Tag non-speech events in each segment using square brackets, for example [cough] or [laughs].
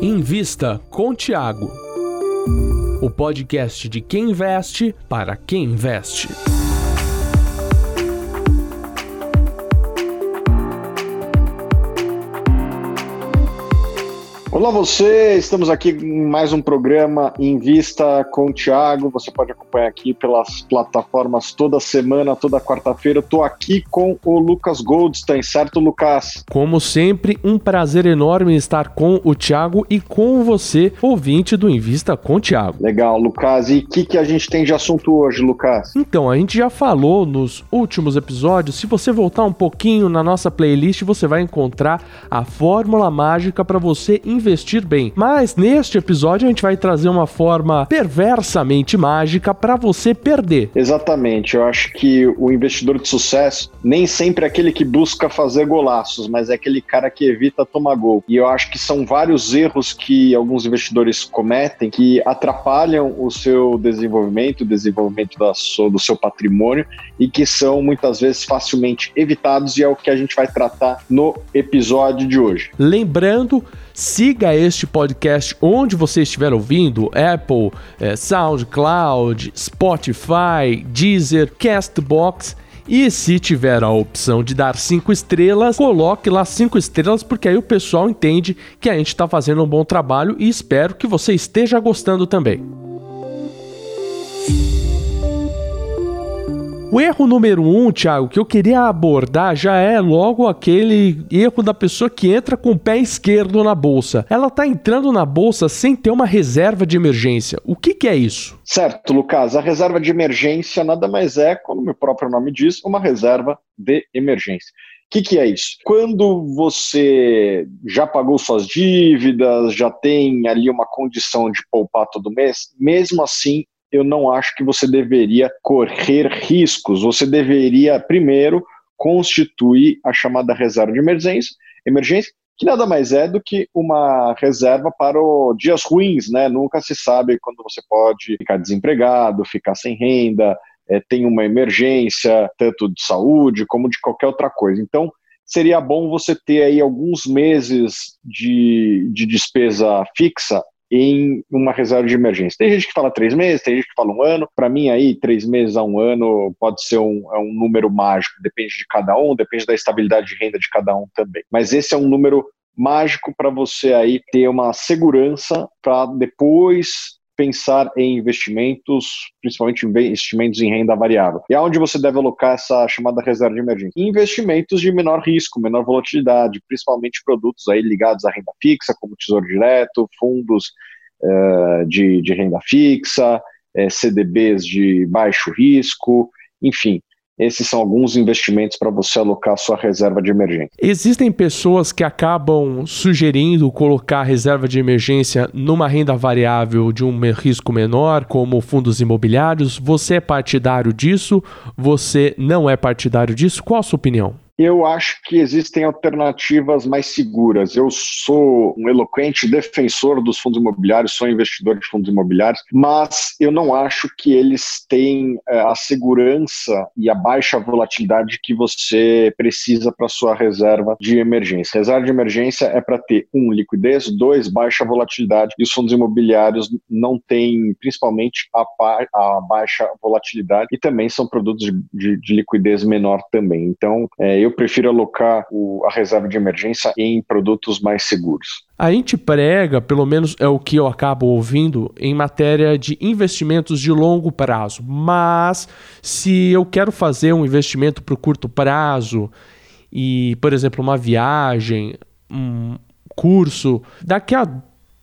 Invista com Tiago. O podcast de quem investe para quem investe. Olá você, estamos aqui em mais um programa em vista com o Thiago. Você pode acompanhar aqui pelas plataformas toda semana, toda quarta-feira. Eu tô aqui com o Lucas Goldstein, certo, Lucas? Como sempre, um prazer enorme estar com o Thiago e com você, ouvinte do Invista com o Thiago. Legal, Lucas. E o que, que a gente tem de assunto hoje, Lucas? Então, a gente já falou nos últimos episódios. Se você voltar um pouquinho na nossa playlist, você vai encontrar a fórmula mágica para você investir investir bem. Mas neste episódio a gente vai trazer uma forma perversamente mágica para você perder. Exatamente. Eu acho que o investidor de sucesso nem sempre é aquele que busca fazer golaços, mas é aquele cara que evita tomar gol. E eu acho que são vários erros que alguns investidores cometem que atrapalham o seu desenvolvimento, o desenvolvimento da sua, do seu patrimônio e que são muitas vezes facilmente evitados e é o que a gente vai tratar no episódio de hoje. Lembrando Siga este podcast onde você estiver ouvindo: Apple, é, SoundCloud, Spotify, Deezer, Castbox. E se tiver a opção de dar cinco estrelas, coloque lá cinco estrelas, porque aí o pessoal entende que a gente está fazendo um bom trabalho e espero que você esteja gostando também. O erro número um, Thiago, que eu queria abordar já é logo aquele erro da pessoa que entra com o pé esquerdo na bolsa. Ela tá entrando na bolsa sem ter uma reserva de emergência. O que, que é isso? Certo, Lucas. A reserva de emergência nada mais é, como o próprio nome diz, uma reserva de emergência. O que, que, é isso? Quando você já pagou suas dívidas, já tem ali uma condição de poupar todo mês, mesmo assim eu não acho que você deveria correr riscos. Você deveria, primeiro, constituir a chamada reserva de emergência, emergência que nada mais é do que uma reserva para os dias ruins, né? Nunca se sabe quando você pode ficar desempregado, ficar sem renda, é, tem uma emergência, tanto de saúde como de qualquer outra coisa. Então, seria bom você ter aí alguns meses de, de despesa fixa em uma reserva de emergência. Tem gente que fala três meses, tem gente que fala um ano. Para mim, aí, três meses a um ano pode ser um, é um número mágico, depende de cada um, depende da estabilidade de renda de cada um também. Mas esse é um número mágico para você aí ter uma segurança para depois pensar em investimentos, principalmente investimentos em renda variável. E aonde você deve alocar essa chamada reserva de emergência? Investimentos de menor risco, menor volatilidade, principalmente produtos aí ligados à renda fixa, como Tesouro Direto, fundos uh, de, de renda fixa, eh, CDBs de baixo risco, enfim, esses são alguns investimentos para você alocar sua reserva de emergência. Existem pessoas que acabam sugerindo colocar a reserva de emergência numa renda variável de um risco menor, como fundos imobiliários. Você é partidário disso? Você não é partidário disso? Qual a sua opinião? Eu acho que existem alternativas mais seguras. Eu sou um eloquente defensor dos fundos imobiliários, sou investidor de fundos imobiliários, mas eu não acho que eles têm é, a segurança e a baixa volatilidade que você precisa para sua reserva de emergência. Reserva de emergência é para ter um liquidez, dois baixa volatilidade e os fundos imobiliários não têm, principalmente a, a baixa volatilidade e também são produtos de, de, de liquidez menor também. Então, é, eu eu prefiro alocar o, a reserva de emergência em produtos mais seguros. A gente prega, pelo menos é o que eu acabo ouvindo, em matéria de investimentos de longo prazo. Mas se eu quero fazer um investimento para o curto prazo e, por exemplo, uma viagem, um curso, daqui a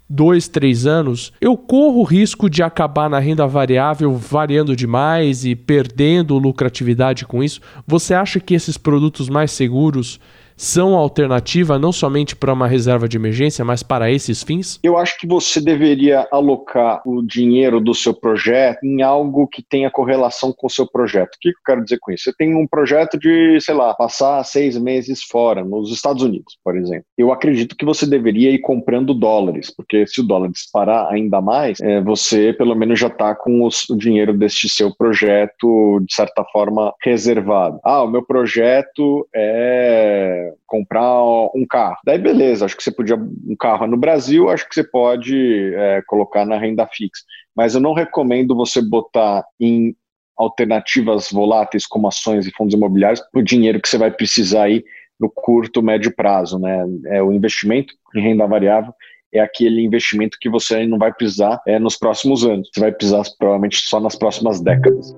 dois, três anos, eu corro o risco de acabar na renda variável variando demais e perdendo lucratividade com isso. Você acha que esses produtos mais seguros são alternativa não somente para uma reserva de emergência, mas para esses fins? Eu acho que você deveria alocar o dinheiro do seu projeto em algo que tenha correlação com o seu projeto. O que eu quero dizer com isso? Você tem um projeto de, sei lá, passar seis meses fora, nos Estados Unidos, por exemplo. Eu acredito que você deveria ir comprando dólares, porque se o dólar disparar ainda mais, é, você pelo menos já está com os, o dinheiro deste seu projeto, de certa forma, reservado. Ah, o meu projeto é comprar um carro. Daí beleza, acho que você podia um carro no Brasil, acho que você pode é, colocar na renda fixa. Mas eu não recomendo você botar em alternativas voláteis como ações e fundos imobiliários o dinheiro que você vai precisar aí no curto, médio prazo, né? É o investimento em renda variável é aquele investimento que você não vai precisar é, nos próximos anos. Você vai precisar provavelmente só nas próximas décadas.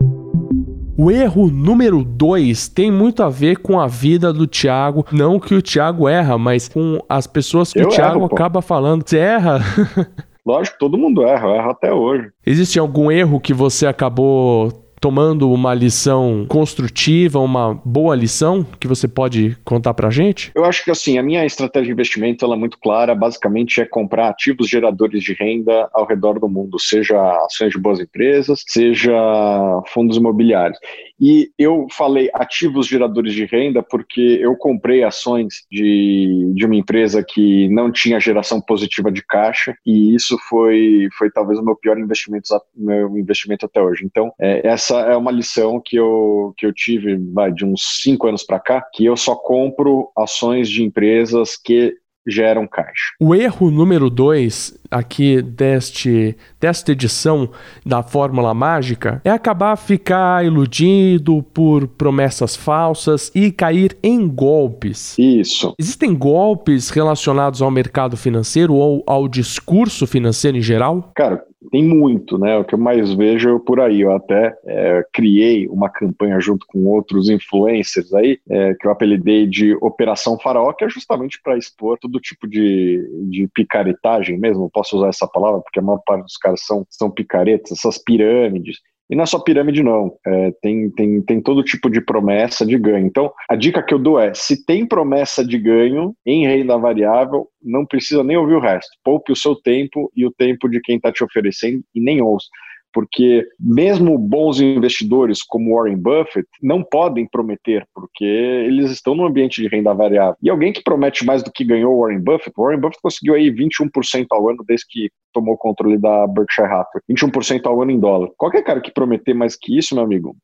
O erro número dois tem muito a ver com a vida do Thiago. Não que o Thiago erra, mas com as pessoas que eu o Thiago erro, acaba falando. Você erra? [laughs] Lógico, todo mundo erra, eu erro até hoje. Existe algum erro que você acabou tomando uma lição construtiva, uma boa lição que você pode contar para a gente? Eu acho que assim, a minha estratégia de investimento ela é muito clara, basicamente é comprar ativos geradores de renda ao redor do mundo, seja ações de boas empresas, seja fundos imobiliários. E eu falei ativos geradores de renda porque eu comprei ações de, de uma empresa que não tinha geração positiva de caixa e isso foi, foi talvez o meu pior investimento, meu investimento até hoje. Então, é, essa é uma lição que eu, que eu tive vai, de uns cinco anos para cá, que eu só compro ações de empresas que geram caixa. O erro número dois aqui deste, desta edição da Fórmula Mágica é acabar ficar iludido por promessas falsas e cair em golpes. Isso. Existem golpes relacionados ao mercado financeiro ou ao discurso financeiro em geral? Cara, tem muito, né? O que eu mais vejo por aí. Eu até é, criei uma campanha junto com outros influencers aí, é, que eu apelidei de Operação Faraó, que é justamente para expor todo tipo de, de picaretagem mesmo. Posso usar essa palavra, porque a maior parte dos caras são, são picaretas, essas pirâmides. E não é só pirâmide, não. É, tem, tem, tem todo tipo de promessa de ganho. Então, a dica que eu dou é: se tem promessa de ganho em renda variável, não precisa nem ouvir o resto. Poupe o seu tempo e o tempo de quem está te oferecendo e nem ouça porque mesmo bons investidores como Warren Buffett não podem prometer, porque eles estão no ambiente de renda variável. E alguém que promete mais do que ganhou Warren Buffett, Warren Buffett conseguiu aí 21% ao ano desde que tomou controle da Berkshire Hathaway, 21% ao ano em dólar. Qualquer cara que prometer mais que isso, meu amigo,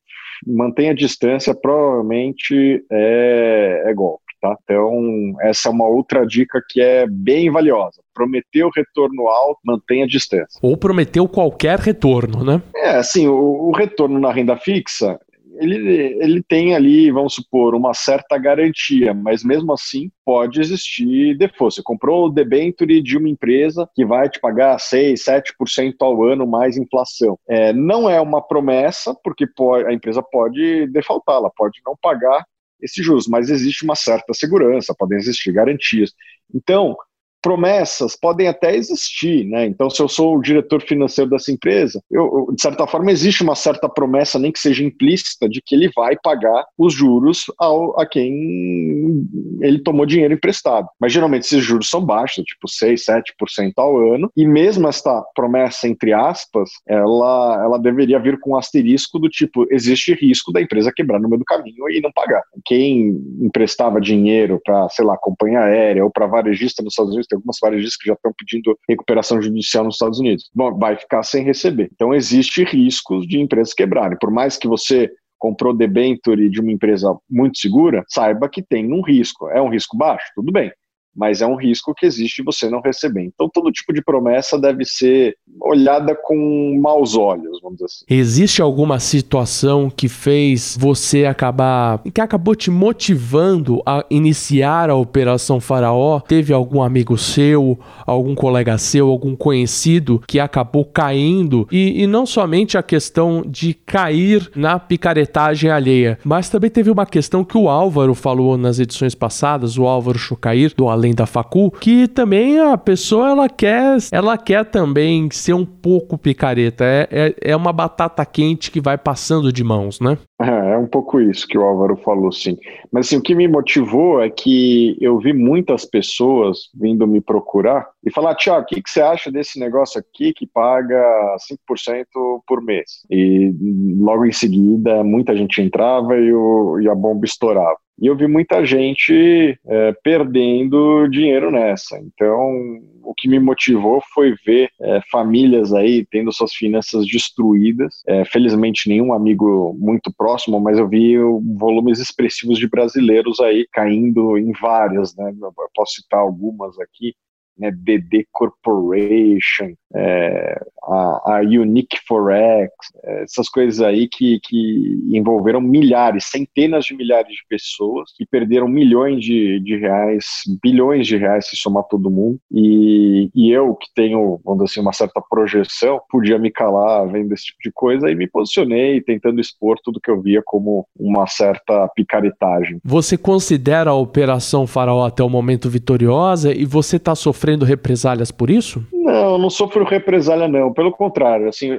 mantenha a distância, provavelmente é, é golpe. Tá? Então, essa é uma outra dica que é bem valiosa. Prometeu retorno alto, mantenha a distância. Ou prometeu qualquer retorno, né? É, assim, o, o retorno na renda fixa, ele, ele tem ali, vamos supor, uma certa garantia, mas mesmo assim pode existir default. Você comprou o debenture de uma empresa que vai te pagar 6, 7% ao ano mais inflação. É, não é uma promessa, porque pode, a empresa pode defaultar, ela pode não pagar esses juros, mas existe uma certa segurança, podem existir garantias. Então, promessas podem até existir, né? Então, se eu sou o diretor financeiro dessa empresa, eu, de certa forma existe uma certa promessa, nem que seja implícita, de que ele vai pagar os juros ao, a quem ele tomou dinheiro emprestado. Mas geralmente esses juros são baixos, tipo 6, 7% ao ano, e mesmo esta promessa, entre aspas, ela, ela deveria vir com um asterisco do tipo, existe risco da empresa quebrar no meio do caminho e não pagar. Quem emprestava dinheiro para, sei lá, companhia aérea ou para varejista nos Estados Unidos tem algumas varejistas que já estão pedindo recuperação judicial nos Estados Unidos. Bom, vai ficar sem receber. Então, existe riscos de empresas quebrarem. Por mais que você comprou debenture de uma empresa muito segura, saiba que tem um risco. É um risco baixo? Tudo bem mas é um risco que existe você não receber. Então, todo tipo de promessa deve ser olhada com maus olhos, vamos dizer assim. Existe alguma situação que fez você acabar, que acabou te motivando a iniciar a Operação Faraó? Teve algum amigo seu, algum colega seu, algum conhecido que acabou caindo? E, e não somente a questão de cair na picaretagem alheia, mas também teve uma questão que o Álvaro falou nas edições passadas, o Álvaro Chucair, do além da facu, que também a pessoa ela quer, ela quer também ser um pouco picareta. É, é, é uma batata quente que vai passando de mãos, né? É, é um pouco isso que o Álvaro falou, sim. Mas assim, o que me motivou é que eu vi muitas pessoas vindo me procurar e falar, Tiago, o que, que você acha desse negócio aqui que paga 5% por mês? E logo em seguida, muita gente entrava e, o, e a bomba estourava. E eu vi muita gente é, perdendo dinheiro nessa. Então, o que me motivou foi ver é, famílias aí tendo suas finanças destruídas. É, felizmente, nenhum amigo muito próximo próximo, mas eu vi volumes expressivos de brasileiros aí caindo em várias, né? Eu posso citar algumas aqui né, DD Corporation, é, a, a, Unique Forex, é, essas coisas aí que, que envolveram milhares, centenas de milhares de pessoas que perderam milhões de, de reais, bilhões de reais se somar todo mundo. E, e eu, que tenho, vamos dizer assim, uma certa projeção, podia me calar vendo esse tipo de coisa e me posicionei tentando expor tudo que eu via como uma certa picaretagem. Você considera a Operação Faraó até o momento vitoriosa e você está sofrendo sofrendo represálias por isso? Não, não sofro represália, não. Pelo contrário, assim,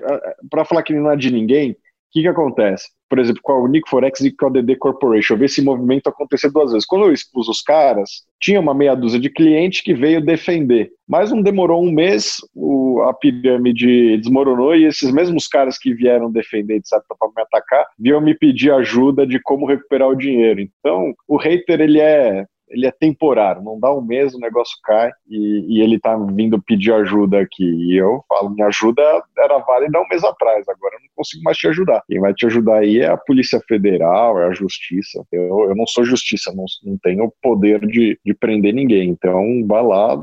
para falar que não é de ninguém, o que, que acontece? Por exemplo, com a Unique Forex e com a DD Corporation, eu vi esse movimento acontecer duas vezes. Quando eu expus os caras, tinha uma meia dúzia de clientes que veio defender, mas não demorou um mês, o, a pirâmide desmoronou e esses mesmos caras que vieram defender, de certa forma, me atacar, vinham me pedir ajuda de como recuperar o dinheiro. Então, o hater, ele é ele é temporário, não dá um mês, o negócio cai e, e, ele tá vindo pedir ajuda aqui. E eu falo, minha ajuda era válida um mês atrás, agora eu não consigo mais te ajudar. Quem vai te ajudar aí é a Polícia Federal, é a Justiça. Eu, eu não sou justiça, não, não tenho poder de, de prender ninguém. Então, vai lá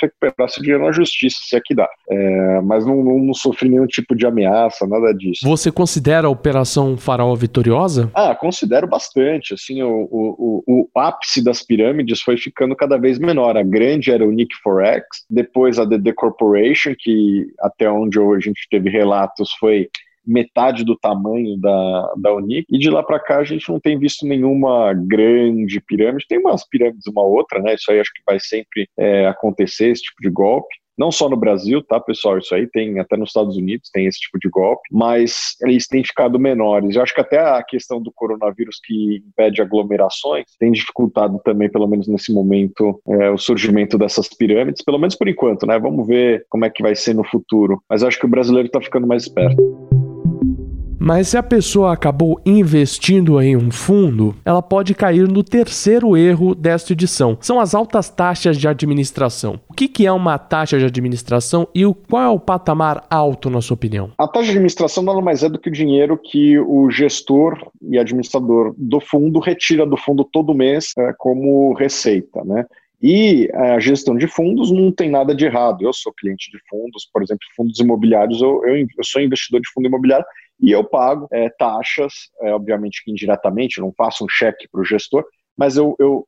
recuperar seu dinheiro na Justiça, se é que dá. É, mas não, não, não sofri nenhum tipo de ameaça, nada disso. Você considera a Operação Faraó vitoriosa? Ah, considero bastante. Assim, o, o, o, o ápice das pirâmides foi ficando cada vez menor. A grande era o Nick Forex, depois a DD Corporation, que até onde a gente teve relatos foi metade do tamanho da, da Unic, e de lá para cá a gente não tem visto nenhuma grande pirâmide, tem umas pirâmides uma outra, né, isso aí acho que vai sempre é, acontecer, esse tipo de golpe, não só no Brasil, tá, pessoal? Isso aí tem até nos Estados Unidos, tem esse tipo de golpe, mas eles têm ficado menores. Eu acho que até a questão do coronavírus que impede aglomerações tem dificultado também, pelo menos nesse momento, é, o surgimento dessas pirâmides, pelo menos por enquanto, né? Vamos ver como é que vai ser no futuro. Mas acho que o brasileiro está ficando mais esperto. Mas se a pessoa acabou investindo em um fundo, ela pode cair no terceiro erro desta edição. São as altas taxas de administração. O que, que é uma taxa de administração e o, qual é o patamar alto, na sua opinião? A taxa de administração nada mais é do que o dinheiro que o gestor e administrador do fundo retira do fundo todo mês é, como receita, né? E a gestão de fundos não tem nada de errado. Eu sou cliente de fundos, por exemplo, fundos imobiliários, eu, eu, eu sou investidor de fundo imobiliário e eu pago é, taxas, é, obviamente que indiretamente, não faço um cheque para o gestor, mas eu, eu,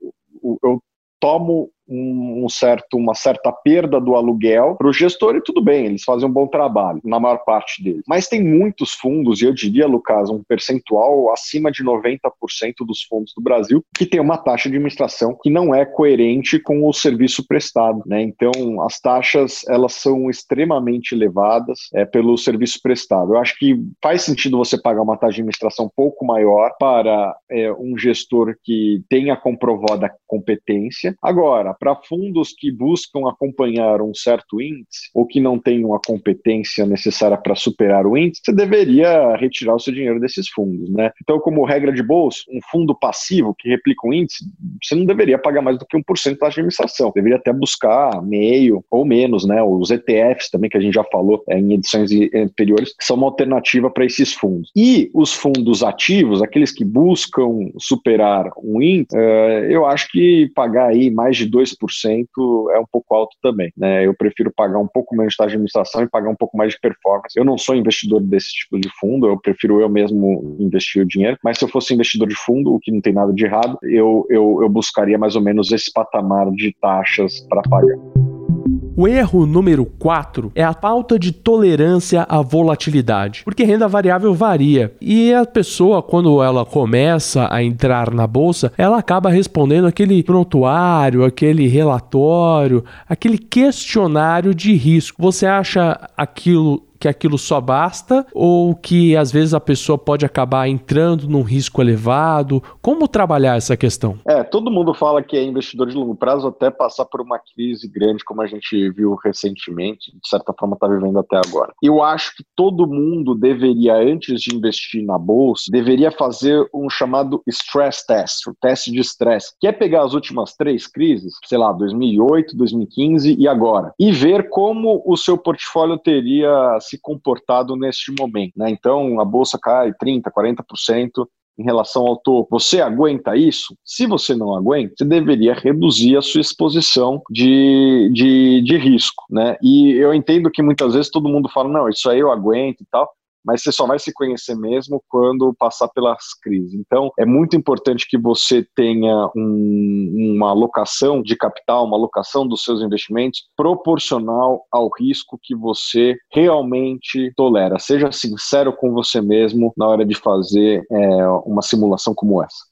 eu tomo um, certo, uma certa perda do aluguel para o gestor e tudo bem, eles fazem um bom trabalho, na maior parte deles. Mas tem muitos fundos, e eu diria, Lucas, um percentual acima de 90% dos fundos do Brasil, que tem uma taxa de administração que não é coerente com o serviço prestado. Né? Então, as taxas elas são extremamente elevadas é, pelo serviço prestado. Eu acho que faz sentido você pagar uma taxa de administração um pouco maior para é, um gestor que tenha comprovada competência. Agora, para fundos que buscam acompanhar um certo índice ou que não tenham a competência necessária para superar o índice, você deveria retirar o seu dinheiro desses fundos, né? Então, como regra de bolso, um fundo passivo que replica um índice, você não deveria pagar mais do que 1% da administração. Deveria até buscar meio ou menos, né? Os ETFs também, que a gente já falou é, em edições anteriores, que são uma alternativa para esses fundos. E os fundos ativos, aqueles que buscam superar um índice, uh, eu acho que pagar aí mais de 2 2% é um pouco alto também. Né? Eu prefiro pagar um pouco menos de taxa de administração e pagar um pouco mais de performance. Eu não sou investidor desse tipo de fundo, eu prefiro eu mesmo investir o dinheiro, mas se eu fosse investidor de fundo, o que não tem nada de errado, eu, eu, eu buscaria mais ou menos esse patamar de taxas para pagar. O erro número 4 é a falta de tolerância à volatilidade, porque renda variável varia e a pessoa, quando ela começa a entrar na bolsa, ela acaba respondendo aquele prontuário, aquele relatório, aquele questionário de risco. Você acha aquilo que aquilo só basta ou que às vezes a pessoa pode acabar entrando num risco elevado? Como trabalhar essa questão? É, todo mundo fala que é investidor de longo prazo até passar por uma crise grande, como a gente viu recentemente, de certa forma está vivendo até agora. Eu acho que todo mundo deveria, antes de investir na bolsa, deveria fazer um chamado stress test, o teste de estresse, que é pegar as últimas três crises, sei lá, 2008, 2015 e agora, e ver como o seu portfólio teria se se comportado neste momento. Né? Então, a bolsa cai 30%, 40%, em relação ao topo, você aguenta isso? Se você não aguenta, você deveria reduzir a sua exposição de, de, de risco, né? E eu entendo que muitas vezes todo mundo fala, não, isso aí eu aguento e tal, mas você só vai se conhecer mesmo quando passar pelas crises. Então, é muito importante que você tenha um, uma alocação de capital, uma alocação dos seus investimentos proporcional ao risco que você realmente tolera. Seja sincero com você mesmo na hora de fazer é, uma simulação como essa.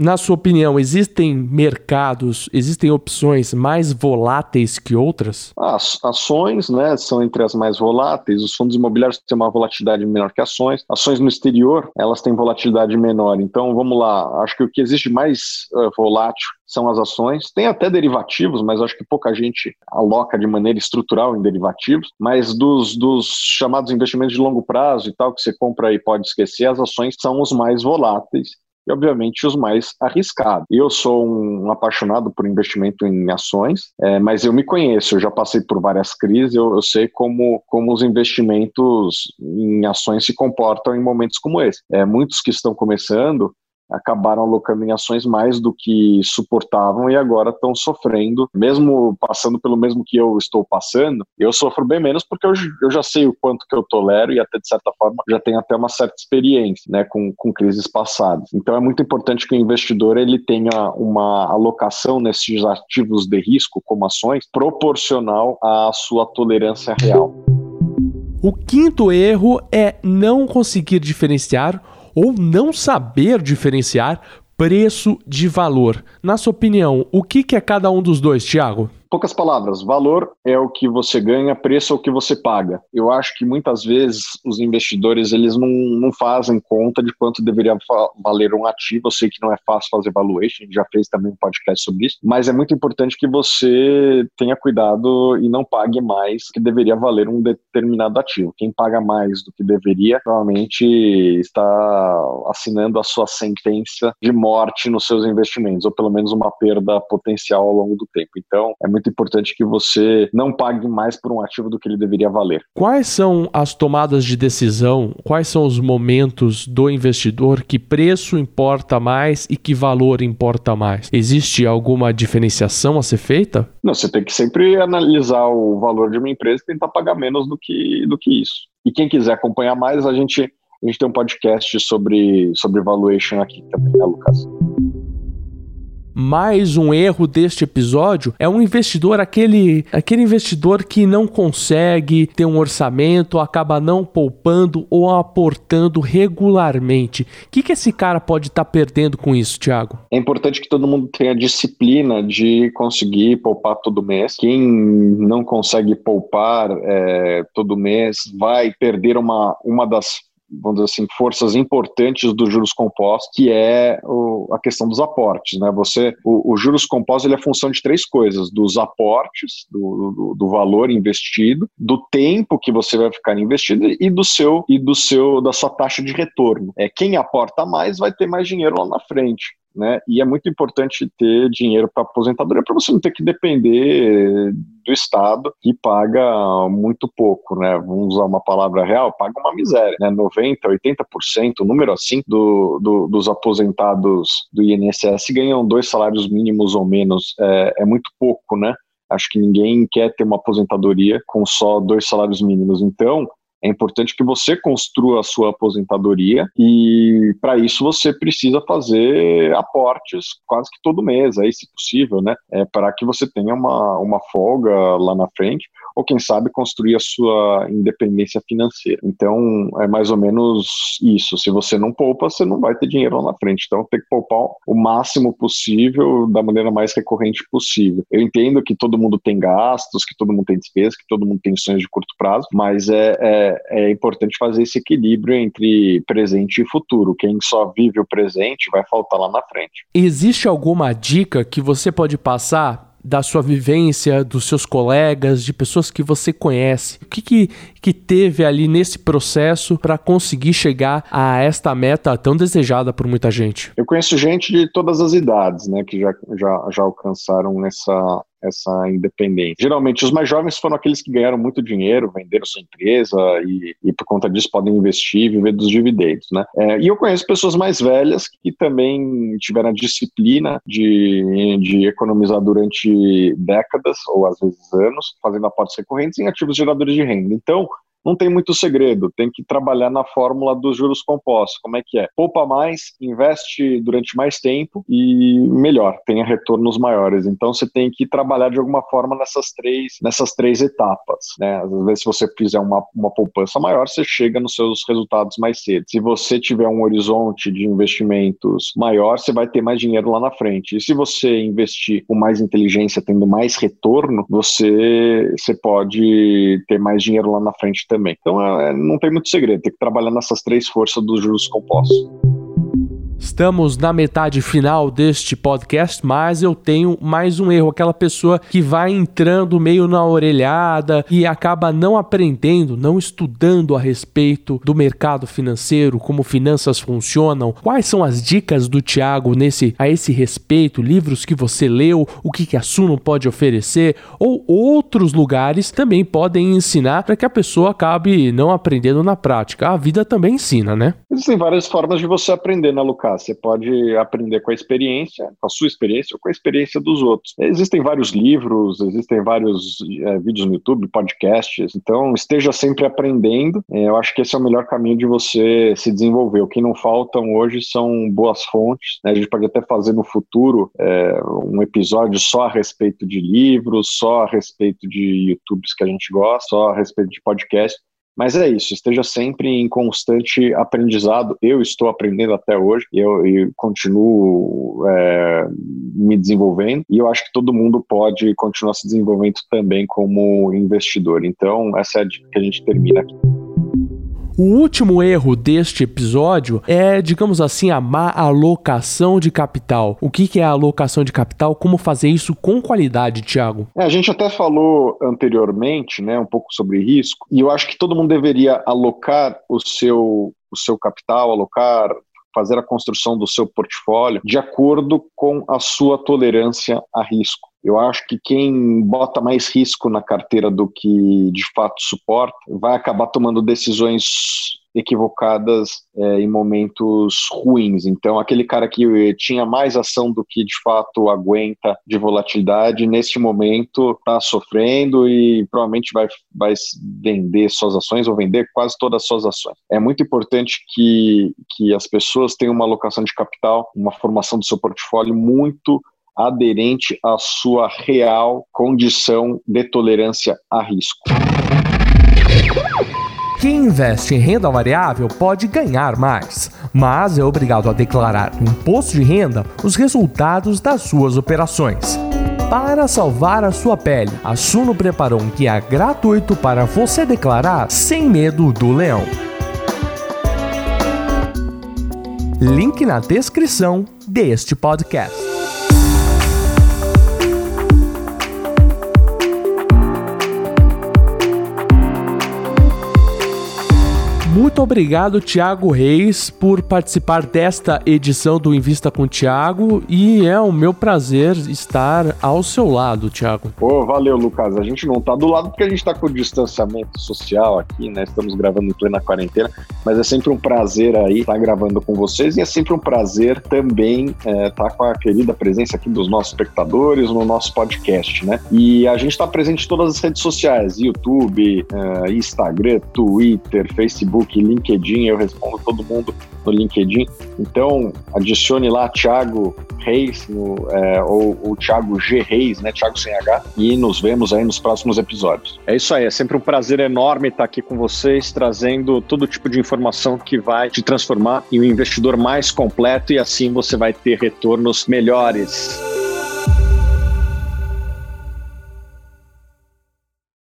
Na sua opinião, existem mercados, existem opções mais voláteis que outras? As ações, né, são entre as mais voláteis. Os fundos imobiliários têm uma volatilidade menor que ações. Ações no exterior, elas têm volatilidade menor. Então, vamos lá. Acho que o que existe mais uh, volátil são as ações. Tem até derivativos, mas acho que pouca gente aloca de maneira estrutural em derivativos. Mas dos, dos chamados investimentos de longo prazo e tal, que você compra e pode esquecer, as ações são os mais voláteis obviamente, os mais arriscados. Eu sou um apaixonado por investimento em ações, é, mas eu me conheço, eu já passei por várias crises, eu, eu, sei como, como os investimentos em ações se comportam em momentos como esse. É, muitos que estão começando acabaram alocando em ações mais do que suportavam e agora estão sofrendo, mesmo passando pelo mesmo que eu estou passando, eu sofro bem menos porque eu, eu já sei o quanto que eu tolero e até de certa forma já tenho até uma certa experiência né, com, com crises passadas. Então é muito importante que o investidor ele tenha uma alocação nesses ativos de risco, como ações, proporcional à sua tolerância real. O quinto erro é não conseguir diferenciar ou não saber diferenciar preço de valor. Na sua opinião, o que é cada um dos dois, Tiago? Poucas palavras, valor é o que você ganha, preço é o que você paga. Eu acho que muitas vezes os investidores eles não, não fazem conta de quanto deveria valer um ativo. Eu sei que não é fácil fazer valuation, já fez também um podcast sobre isso, mas é muito importante que você tenha cuidado e não pague mais que deveria valer um determinado ativo. Quem paga mais do que deveria, provavelmente está assinando a sua sentença de morte nos seus investimentos, ou pelo menos uma perda potencial ao longo do tempo. Então, é muito muito importante que você não pague mais por um ativo do que ele deveria valer. Quais são as tomadas de decisão? Quais são os momentos do investidor que preço importa mais e que valor importa mais? Existe alguma diferenciação a ser feita? Não, você tem que sempre analisar o valor de uma empresa e tentar pagar menos do que, do que isso. E quem quiser acompanhar mais, a gente, a gente tem um podcast sobre, sobre valuation aqui também, né, Lucas? Mais um erro deste episódio é um investidor, aquele, aquele investidor que não consegue ter um orçamento, acaba não poupando ou aportando regularmente. O que, que esse cara pode estar tá perdendo com isso, Thiago? É importante que todo mundo tenha disciplina de conseguir poupar todo mês. Quem não consegue poupar é, todo mês vai perder uma, uma das vamos dizer assim, forças importantes dos juros compostos, que é o, a questão dos aportes. Né? Você, o, o, juros compostos ele é função de três coisas: dos aportes, do, do, do, valor investido, do tempo que você vai ficar investido e do seu e do seu da sua taxa de retorno. É quem aporta mais vai ter mais dinheiro lá na frente né? E é muito importante ter dinheiro para aposentadoria para você não ter que depender do Estado que paga muito pouco, né? Vamos usar uma palavra real, paga uma miséria, né? 90, 80%, número assim, do, do, dos aposentados do INSS ganham dois salários mínimos ou menos, é, é muito pouco, né? Acho que ninguém quer ter uma aposentadoria com só dois salários mínimos. Então, é importante que você construa a sua aposentadoria e para isso você precisa fazer aportes quase que todo mês, aí se possível, né? É, para que você tenha uma, uma folga lá na frente ou quem sabe construir a sua independência financeira. Então é mais ou menos isso. Se você não poupa, você não vai ter dinheiro lá na frente. Então tem que poupar o máximo possível da maneira mais recorrente possível. Eu entendo que todo mundo tem gastos, que todo mundo tem despesas, que todo mundo tem sonhos de curto prazo, mas é, é é, importante fazer esse equilíbrio entre presente e futuro. Quem só vive o presente vai faltar lá na frente. Existe alguma dica que você pode passar da sua vivência, dos seus colegas, de pessoas que você conhece. O que, que, que teve ali nesse processo para conseguir chegar a esta meta tão desejada por muita gente? Eu conheço gente de todas as idades, né, que já, já, já alcançaram essa, essa independência. Geralmente, os mais jovens foram aqueles que ganharam muito dinheiro, venderam sua empresa e, e por conta disso podem investir e viver dos dividendos, né? É, e eu conheço pessoas mais velhas que também tiveram a disciplina de, de economizar durante décadas ou às vezes anos, fazendo aportes recorrentes em ativos geradores de renda. Então, não tem muito segredo, tem que trabalhar na fórmula dos juros compostos. Como é que é? Poupa mais, investe durante mais tempo e melhor, tenha retornos maiores. Então você tem que trabalhar de alguma forma nessas três, nessas três etapas. Né? Às vezes, se você fizer uma, uma poupança maior, você chega nos seus resultados mais cedo. Se você tiver um horizonte de investimentos maior, você vai ter mais dinheiro lá na frente. E se você investir com mais inteligência, tendo mais retorno, você, você pode ter mais dinheiro lá na frente também. Então é, não tem muito segredo, tem que trabalhar nessas três forças dos juros compostos. Estamos na metade final deste podcast, mas eu tenho mais um erro. Aquela pessoa que vai entrando meio na orelhada e acaba não aprendendo, não estudando a respeito do mercado financeiro, como finanças funcionam. Quais são as dicas do Tiago nesse, a esse respeito? Livros que você leu, o que, que a Suno pode oferecer, ou outros lugares também podem ensinar para que a pessoa acabe não aprendendo na prática. A vida também ensina, né? Existem várias formas de você aprender, né, Lucas? Você pode aprender com a experiência, com a sua experiência ou com a experiência dos outros. Existem vários livros, existem vários é, vídeos no YouTube, podcasts, então esteja sempre aprendendo. É, eu acho que esse é o melhor caminho de você se desenvolver. O que não faltam hoje são boas fontes. Né? A gente pode até fazer no futuro é, um episódio só a respeito de livros, só a respeito de YouTubes que a gente gosta, só a respeito de podcast mas é isso, esteja sempre em constante aprendizado. Eu estou aprendendo até hoje e eu, eu continuo é, me desenvolvendo. E eu acho que todo mundo pode continuar se desenvolvendo também como investidor. Então, essa é a dica que a gente termina aqui. O último erro deste episódio é, digamos assim, a má alocação de capital. O que é a alocação de capital? Como fazer isso com qualidade, Thiago? É, a gente até falou anteriormente, né, um pouco sobre risco, e eu acho que todo mundo deveria alocar o seu, o seu capital, alocar fazer a construção do seu portfólio de acordo com a sua tolerância a risco. Eu acho que quem bota mais risco na carteira do que de fato suporta vai acabar tomando decisões equivocadas é, em momentos ruins. Então, aquele cara que tinha mais ação do que de fato aguenta de volatilidade, neste momento está sofrendo e provavelmente vai, vai vender suas ações ou vender quase todas as suas ações. É muito importante que, que as pessoas tenham uma alocação de capital, uma formação do seu portfólio muito aderente à sua real condição de tolerância a risco. Quem investe em renda variável pode ganhar mais, mas é obrigado a declarar no imposto de renda os resultados das suas operações. Para salvar a sua pele, a Suno preparou um guia gratuito para você declarar sem medo do leão. Link na descrição deste podcast. Muito obrigado, Tiago Reis, por participar desta edição do Invista com Tiago e é o meu prazer estar ao seu lado, Tiago. Pô, valeu, Lucas. A gente não tá do lado porque a gente tá com o distanciamento social aqui, né? Estamos gravando em plena quarentena, mas é sempre um prazer aí estar gravando com vocês e é sempre um prazer também estar é, tá com a querida presença aqui dos nossos espectadores no nosso podcast, né? E a gente está presente em todas as redes sociais, YouTube, é, Instagram, Twitter, Facebook, Facebook, LinkedIn, eu respondo todo mundo no LinkedIn. Então, adicione lá Thiago Reis no, é, ou o Thiago G Reis, né? Thiago sem H, e nos vemos aí nos próximos episódios. É isso aí, é sempre um prazer enorme estar aqui com vocês, trazendo todo tipo de informação que vai te transformar em um investidor mais completo e assim você vai ter retornos melhores.